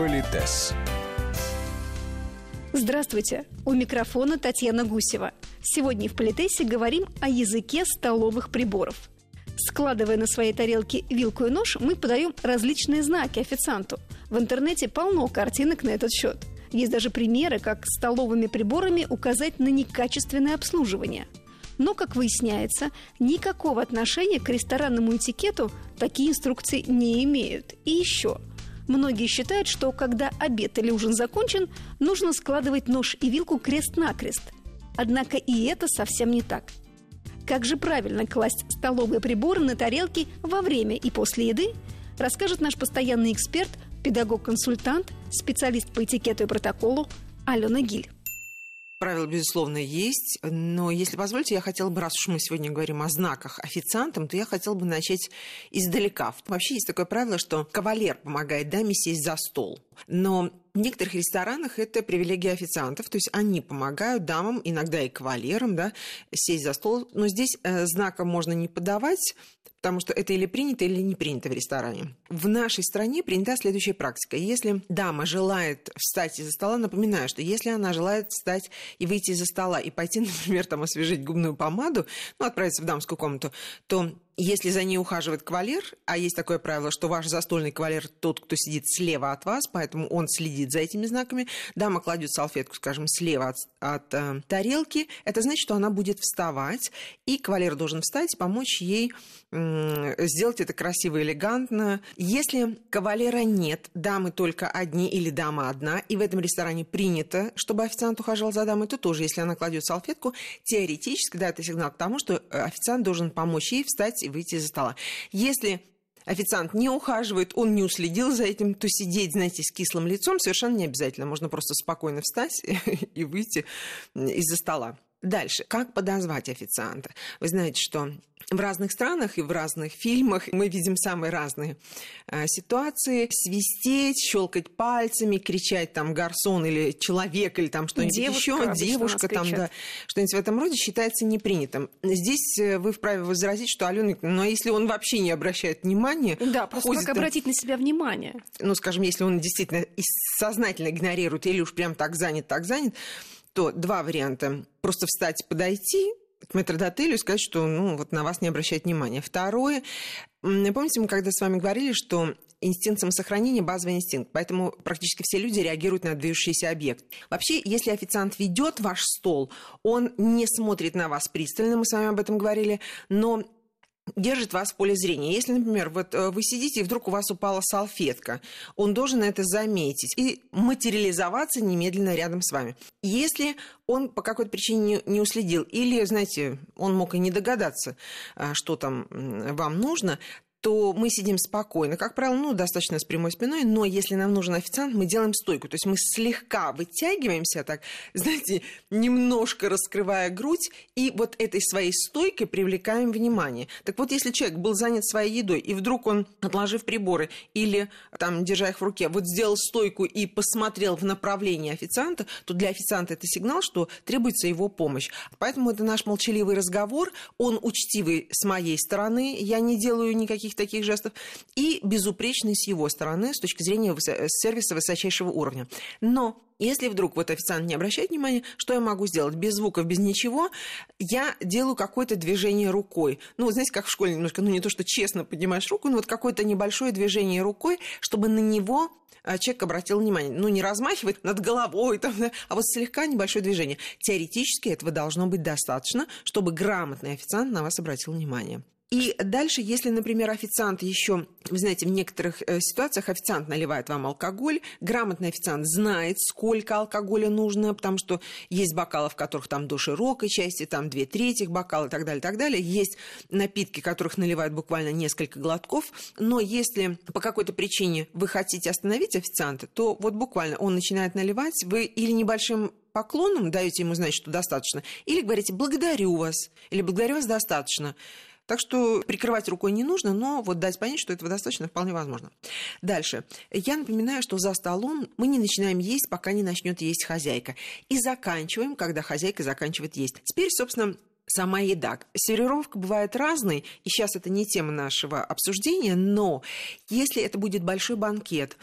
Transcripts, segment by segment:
Политес. Здравствуйте! У микрофона Татьяна Гусева. Сегодня в Политесе говорим о языке столовых приборов. Складывая на своей тарелке вилку и нож, мы подаем различные знаки официанту. В интернете полно картинок на этот счет. Есть даже примеры, как столовыми приборами указать на некачественное обслуживание. Но, как выясняется, никакого отношения к ресторанному этикету такие инструкции не имеют. И еще – Многие считают, что когда обед или ужин закончен, нужно складывать нож и вилку крест-накрест. Однако и это совсем не так. Как же правильно класть столовые приборы на тарелки во время и после еды, расскажет наш постоянный эксперт, педагог-консультант, специалист по этикету и протоколу Алена Гиль. Правила, безусловно, есть, но если позволите, я хотела бы, раз уж мы сегодня говорим о знаках официантам, то я хотела бы начать издалека. Вообще есть такое правило, что кавалер помогает даме сесть за стол. Но в некоторых ресторанах это привилегия официантов, то есть они помогают дамам, иногда и кавалерам, да, сесть за стол. Но здесь э, знака можно не подавать, потому что это или принято, или не принято в ресторане. В нашей стране принята следующая практика. Если дама желает встать из-за стола, напоминаю, что если она желает встать и выйти из-за стола и пойти, например, там освежить губную помаду, ну, отправиться в дамскую комнату, то если за ней ухаживает кавалер, а есть такое правило, что ваш застольный кавалер тот, кто сидит слева от вас, поэтому он следит за этими знаками, дама кладет салфетку, скажем, слева от, от э, тарелки, это значит, что она будет вставать, и кавалер должен встать и помочь ей э, сделать это красиво, элегантно. Если кавалера нет, дамы только одни или дама одна, и в этом ресторане принято, чтобы официант ухаживал за дамой, то тоже, если она кладет салфетку, теоретически, да, это сигнал к тому, что э, официант должен помочь ей встать выйти из-за стола. Если официант не ухаживает, он не уследил за этим, то сидеть, знаете, с кислым лицом совершенно не обязательно. Можно просто спокойно встать и выйти из-за стола. Дальше. Как подозвать официанта? Вы знаете, что в разных странах и в разных фильмах мы видим самые разные э, ситуации. Свистеть, щелкать пальцами, кричать там гарсон или человек или там что-нибудь еще, девушка там, да, что-нибудь в этом роде считается непринятым. Здесь э, вы вправе возразить, что Алена, ну а если он вообще не обращает внимания... Да, просто ходит, как обратить на себя внимание? Ну, скажем, если он действительно сознательно игнорирует или уж прям так занят, так занят, то два варианта. Просто встать, подойти к метродотелю и сказать, что ну, вот на вас не обращают внимания. Второе, помните, мы когда с вами говорили, что инстинкт самосохранения – базовый инстинкт, поэтому практически все люди реагируют на движущийся объект. Вообще, если официант ведет ваш стол, он не смотрит на вас пристально, мы с вами об этом говорили, но держит вас в поле зрения. Если, например, вот э, вы сидите, и вдруг у вас упала салфетка, он должен это заметить и материализоваться немедленно рядом с вами. Если он по какой-то причине не, уследил, или, знаете, он мог и не догадаться, э, что там вам нужно, то мы сидим спокойно, как правило, ну, достаточно с прямой спиной, но если нам нужен официант, мы делаем стойку. То есть мы слегка вытягиваемся так, знаете, немножко раскрывая грудь, и вот этой своей стойкой привлекаем внимание. Так вот, если человек был занят своей едой, и вдруг он, отложив приборы или там, держа их в руке, вот сделал стойку и посмотрел в направлении официанта, то для официанта это сигнал, что требуется его помощь. Поэтому это наш молчаливый разговор, он учтивый с моей стороны, я не делаю никаких никаких таких жестов, и безупречный с его стороны с точки зрения сервиса высочайшего уровня. Но если вдруг вот официант не обращает внимания, что я могу сделать? Без звуков, без ничего, я делаю какое-то движение рукой. Ну, вот знаете, как в школе немножко, ну, не то, что честно поднимаешь руку, но вот какое-то небольшое движение рукой, чтобы на него а, человек обратил внимание. Ну, не размахивать над головой, там, да, а вот слегка небольшое движение. Теоретически этого должно быть достаточно, чтобы грамотный официант на вас обратил внимание. И дальше, если, например, официант еще, вы знаете, в некоторых э, ситуациях официант наливает вам алкоголь, грамотный официант знает, сколько алкоголя нужно, потому что есть бокалы, в которых там до широкой части, там две трети бокала и так далее, и так далее. Есть напитки, которых наливают буквально несколько глотков, но если по какой-то причине вы хотите остановить официанта, то вот буквально он начинает наливать, вы или небольшим поклоном даете ему знать, что достаточно, или говорите «благодарю вас», или «благодарю вас достаточно». Так что прикрывать рукой не нужно, но вот дать понять, что этого достаточно, вполне возможно. Дальше. Я напоминаю, что за столом мы не начинаем есть, пока не начнет есть хозяйка. И заканчиваем, когда хозяйка заканчивает есть. Теперь, собственно, сама еда. Сервировка бывает разной, и сейчас это не тема нашего обсуждения, но если это будет большой банкет,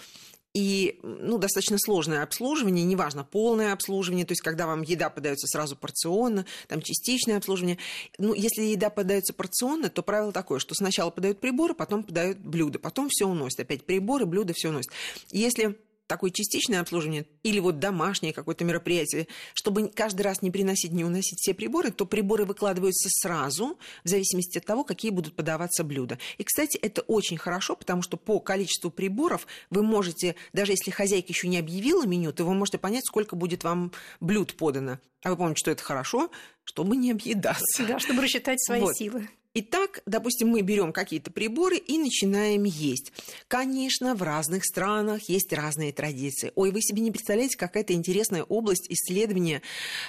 и ну, достаточно сложное обслуживание, неважно, полное обслуживание, то есть когда вам еда подается сразу порционно, там частичное обслуживание. Ну, если еда подается порционно, то правило такое, что сначала подают приборы, потом подают блюда, потом все уносят. Опять приборы, блюда, все уносят. Если такое частичное обслуживание или вот домашнее какое-то мероприятие, чтобы каждый раз не приносить, не уносить все приборы, то приборы выкладываются сразу, в зависимости от того, какие будут подаваться блюда. И, кстати, это очень хорошо, потому что по количеству приборов вы можете, даже если хозяйка еще не объявила меню, то вы можете понять, сколько будет вам блюд подано. А вы помните, что это хорошо, чтобы не объедаться. Да, чтобы рассчитать свои вот. силы. Итак, допустим, мы берем какие-то приборы и начинаем есть. Конечно, в разных странах есть разные традиции. Ой, вы себе не представляете, какая это интересная область исследования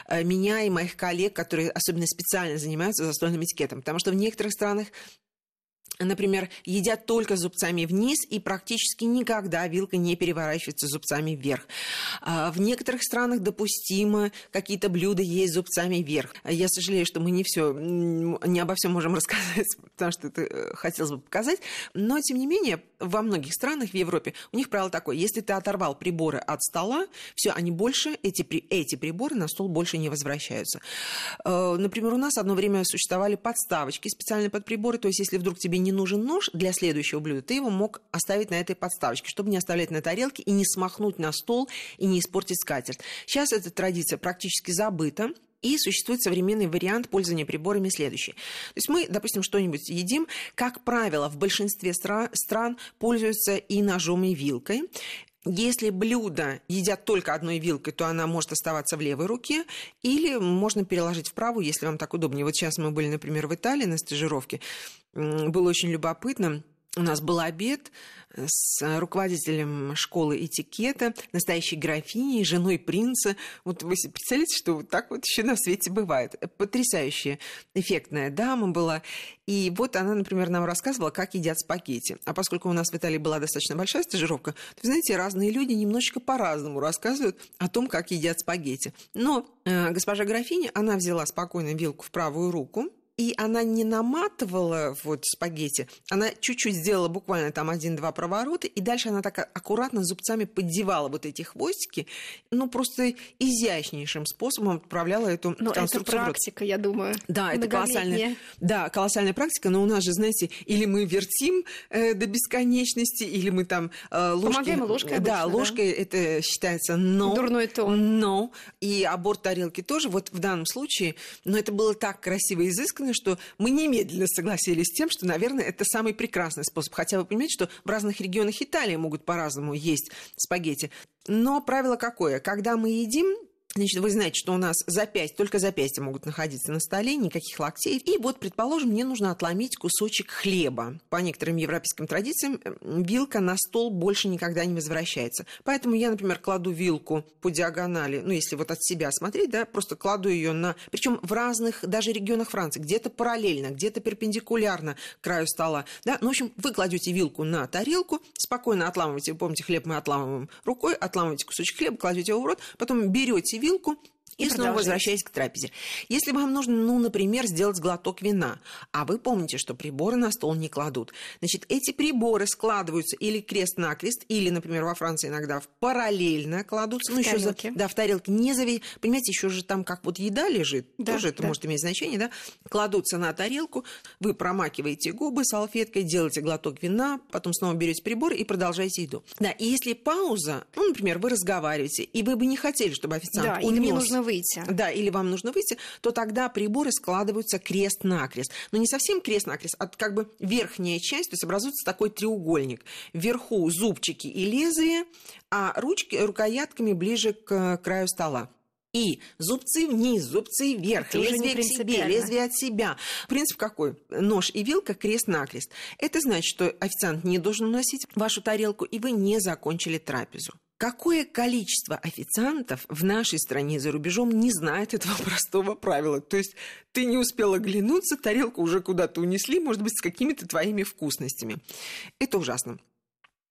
э, меня и моих коллег, которые особенно специально занимаются застольным этикетом. Потому что в некоторых странах например, едят только зубцами вниз и практически никогда вилка не переворачивается зубцами вверх. А в некоторых странах допустимо какие-то блюда есть зубцами вверх. Я сожалею, что мы не все, не обо всем можем рассказать, потому что это хотелось бы показать. Но, тем не менее, во многих странах в Европе у них правило такое. Если ты оторвал приборы от стола, все, они больше, эти, эти приборы на стол больше не возвращаются. Э, например, у нас одно время существовали подставочки специальные под приборы. То есть, если вдруг тебе не не нужен нож для следующего блюда, ты его мог оставить на этой подставочке, чтобы не оставлять на тарелке и не смахнуть на стол и не испортить скатерть. Сейчас эта традиция практически забыта. И существует современный вариант пользования приборами следующий. То есть мы, допустим, что-нибудь едим, как правило, в большинстве стра- стран пользуются и ножом, и вилкой. Если блюдо едят только одной вилкой, то она может оставаться в левой руке, или можно переложить в правую, если вам так удобнее. Вот сейчас мы были, например, в Италии на стажировке, было очень любопытно. У нас был обед с руководителем школы этикета, настоящей графиней, женой принца. Вот вы себе представляете, что вот так вот еще на свете бывает. Потрясающая, эффектная дама была. И вот она, например, нам рассказывала, как едят спагетти. А поскольку у нас в Италии была достаточно большая стажировка, то, знаете, разные люди немножечко по-разному рассказывают о том, как едят спагетти. Но э, госпожа графиня, она взяла спокойно вилку в правую руку, и она не наматывала вот спагетти, она чуть-чуть сделала буквально там один-два проворота, и дальше она так аккуратно зубцами поддевала вот эти хвостики, ну, просто изящнейшим способом отправляла эту но конструкцию это практика, я думаю. Да, это колоссальная, да, колоссальная практика, но у нас же, знаете, или мы вертим э, до бесконечности, или мы там э, ложкой... Помогаем ложкой обычно, Да, ложкой да? это считается но. Дурной тон. Но. И аборт тарелки тоже, вот в данном случае, но это было так красиво и изысканно, единственное, что мы немедленно согласились с тем, что, наверное, это самый прекрасный способ. Хотя вы понимаете, что в разных регионах Италии могут по-разному есть спагетти. Но правило какое? Когда мы едим, Значит, вы знаете, что у нас запястья, только запястья могут находиться на столе, никаких локтей. И вот, предположим, мне нужно отломить кусочек хлеба. По некоторым европейским традициям вилка на стол больше никогда не возвращается. Поэтому я, например, кладу вилку по диагонали, ну, если вот от себя смотреть, да, просто кладу ее на... Причем в разных даже регионах Франции, где-то параллельно, где-то перпендикулярно краю стола. Да? Ну, в общем, вы кладете вилку на тарелку, спокойно отламываете, помните, хлеб мы отламываем рукой, отламываете кусочек хлеба, кладете его в рот, потом берете вилку и, и снова возвращаясь к трапезе. Если вам нужно, ну, например, сделать глоток вина, а вы помните, что приборы на стол не кладут, значит, эти приборы складываются или крест-накрест, или, например, во Франции иногда параллельно кладутся. В ну, еще за, да, в тарелке. Не зави... Понимаете, еще же там как вот еда лежит, да, тоже это да. может иметь значение, да? Кладутся на тарелку, вы промакиваете губы салфеткой, делаете глоток вина, потом снова берете прибор и продолжаете еду. Да, и если пауза, ну, например, вы разговариваете, и вы бы не хотели, чтобы официант да, унес... или мне нужно выйти. Да, или вам нужно выйти, то тогда приборы складываются крест-накрест. Но не совсем крест-накрест, а как бы верхняя часть, то есть образуется такой треугольник. Вверху зубчики и лезвие, а ручки рукоятками ближе к краю стола. И зубцы вниз, зубцы вверх, Это лезвие к себе, лезвие от себя. Принцип какой? Нож и вилка крест-накрест. Это значит, что официант не должен уносить вашу тарелку, и вы не закончили трапезу. Какое количество официантов в нашей стране и за рубежом не знает этого простого правила? То есть ты не успела оглянуться, тарелку уже куда-то унесли, может быть, с какими-то твоими вкусностями. Это ужасно.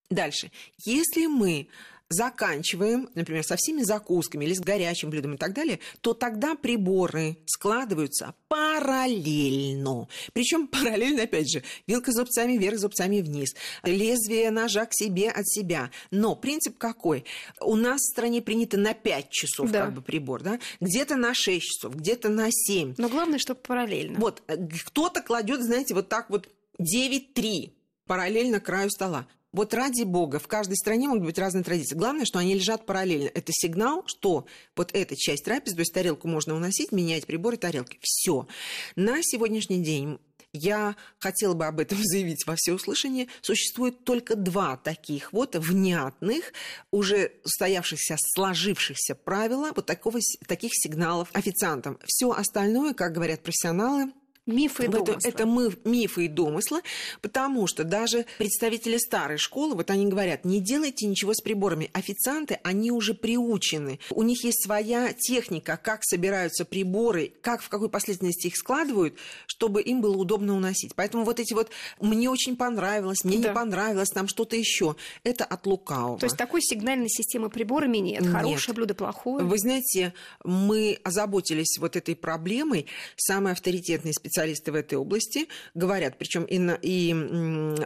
Дальше. Если мы заканчиваем, например, со всеми закусками или с горячим блюдом и так далее, то тогда приборы складываются параллельно. Причем параллельно, опять же, вилка зубцами вверх, зубцами вниз, лезвие ножа к себе от себя. Но принцип какой? У нас в стране принято на 5 часов да. как бы прибор, да? Где-то на 6 часов, где-то на 7. Но главное, чтобы параллельно. Вот, э, кто-то кладет, знаете, вот так вот 9-3 параллельно краю стола. Вот ради бога, в каждой стране могут быть разные традиции. Главное, что они лежат параллельно. Это сигнал, что вот эта часть трапезы, то есть тарелку можно уносить, менять приборы, тарелки. Все. На сегодняшний день я хотела бы об этом заявить во всеуслышание. Существует только два таких вот внятных, уже устоявшихся, сложившихся правила вот такого, таких сигналов официантам. Все остальное, как говорят профессионалы, Мифы и домыслы. Это, это мы, мифы и домыслы, потому что даже представители старой школы, вот они говорят, не делайте ничего с приборами. Официанты, они уже приучены. У них есть своя техника, как собираются приборы, как в какой последовательности их складывают, чтобы им было удобно уносить. Поэтому вот эти вот «мне очень понравилось», «мне да. не понравилось», там что-то еще, это от лукавого. То есть такой сигнальной системы приборами нет? нет. Хорошее блюдо, плохое? Вы знаете, мы озаботились вот этой проблемой. Самый авторитетный специалист специалисты в этой области говорят, причем и, на, и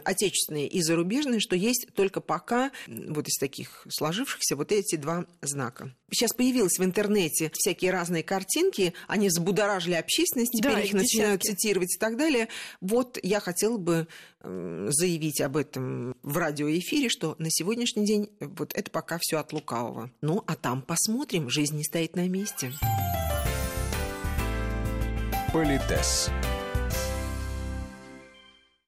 отечественные, и зарубежные, что есть только пока вот из таких сложившихся вот эти два знака. Сейчас появилось в интернете всякие разные картинки, они взбудоражили общественность, теперь да, их начинают десятки. цитировать и так далее. Вот я хотела бы заявить об этом в радиоэфире, что на сегодняшний день вот это пока все от лукавого. Ну, а там посмотрим, жизнь не стоит на месте. Политес.